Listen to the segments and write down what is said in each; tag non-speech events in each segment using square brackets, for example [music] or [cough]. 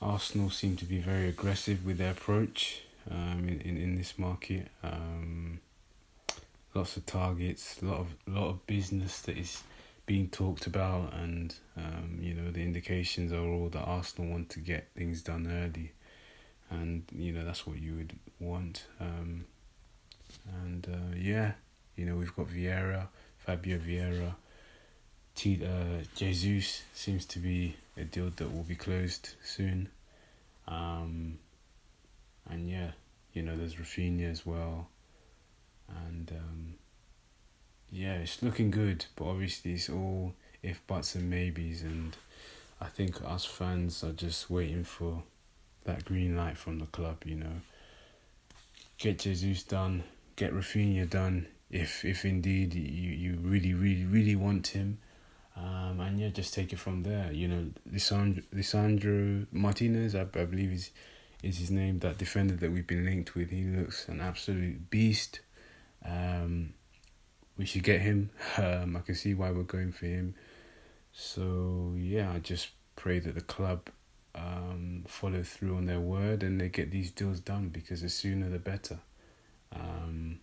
Arsenal seem to be very aggressive with their approach um, in, in, in this market. Um, lots of targets, a lot of lot of business that is being talked about, and um, you know the indications are all that Arsenal want to get things done early, and you know that's what you would want. Um, and uh, yeah, you know we've got Vieira, Fabio Vieira. Uh, Jesus seems to be a deal that will be closed soon. Um, and yeah, you know, there's Raphinha as well. And um, yeah, it's looking good, but obviously it's all if buts and maybes. And I think us fans are just waiting for that green light from the club, you know. Get Jesus done, get Raphinha done, if if indeed you, you really, really, really want him. Um, and yeah, just take it from there. You know, Lisandro, Lisandro Martinez, I, I believe is is his name. That defender that we've been linked with, he looks an absolute beast. Um, we should get him. Um, I can see why we're going for him. So yeah, I just pray that the club um, follow through on their word and they get these deals done because the sooner the better. Um,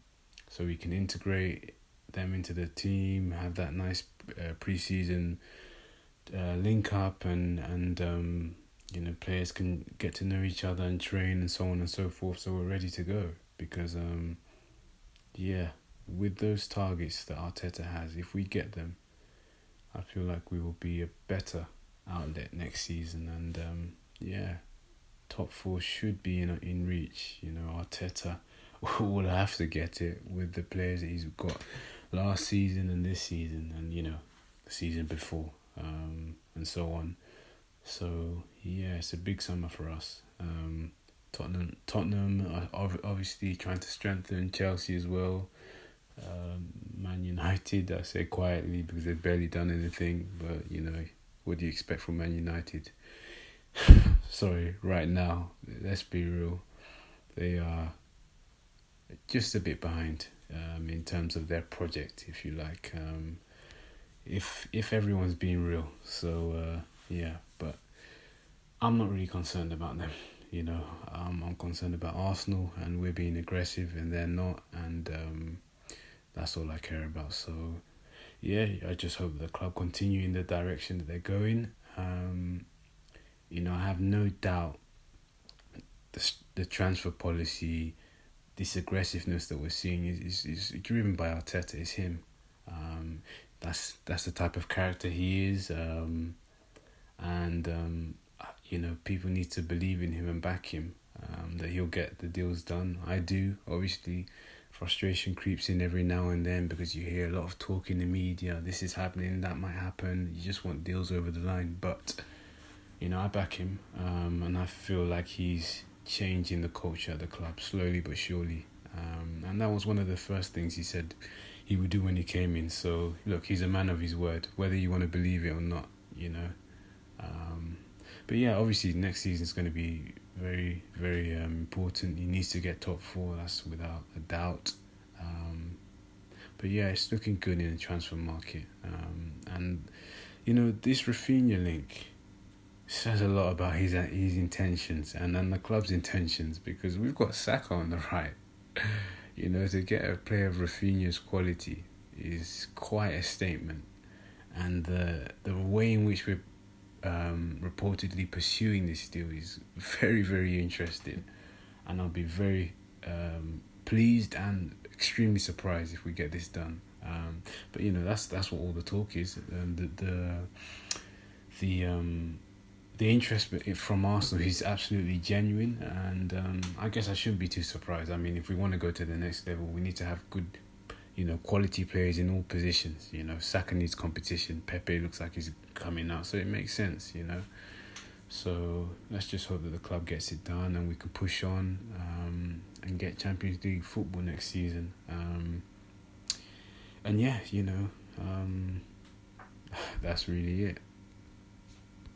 so we can integrate them into the team, have that nice uh, preseason uh, link up, and and um, you know players can get to know each other and train and so on and so forth. So we're ready to go because um, yeah, with those targets that Arteta has, if we get them, I feel like we will be a better outlet next season, and um, yeah, top four should be in in reach. You know, Arteta [laughs] will have to get it with the players that he's got last season and this season, and you know, the season before, um, and so on. So yeah, it's a big summer for us. Um, Tottenham, Tottenham, obviously trying to strengthen Chelsea as well. Um, Man United, I say quietly because they've barely done anything, but you know, what do you expect from Man United? [sighs] Sorry, right now, let's be real, they are just a bit behind um, in terms of their project, if you like. Um, if if everyone's being real, so uh, yeah, but I'm not really concerned about them. [laughs] You know, um, I'm concerned about Arsenal, and we're being aggressive, and they're not, and um, that's all I care about. So yeah, I just hope the club continue in the direction that they're going. Um, you know, I have no doubt the the transfer policy this aggressiveness that we're seeing is, is, is driven by Arteta. It's him. Um, that's that's the type of character he is, um, and um, you know people need to believe in him and back him. Um, that he'll get the deals done. I do. Obviously, frustration creeps in every now and then because you hear a lot of talk in the media. This is happening. That might happen. You just want deals over the line, but you know I back him, um, and I feel like he's changing the culture at the club slowly but surely. Um, and that was one of the first things he said he would do when he came in. So look, he's a man of his word, whether you want to believe it or not, you know. Um, but yeah, obviously next season is going to be very, very um, important. He needs to get top four. That's without a doubt. Um, but yeah, it's looking good in the transfer market. Um, and you know this Raphinha link says a lot about his his intentions and then the club's intentions because we've got Saka on the right. You know, to get a player of Raphinha's quality is quite a statement, and the the way in which we're um, reportedly pursuing this deal is very very interesting, and I'll be very um, pleased and extremely surprised if we get this done. Um, but you know that's that's what all the talk is, and the the the um the interest from Arsenal is absolutely genuine, and um, I guess I shouldn't be too surprised. I mean, if we want to go to the next level, we need to have good, you know, quality players in all positions. You know, Saka needs competition. Pepe looks like he's coming out, so it makes sense. You know, so let's just hope that the club gets it done and we can push on um, and get Champions League football next season. Um, and yeah, you know, um, [sighs] that's really it.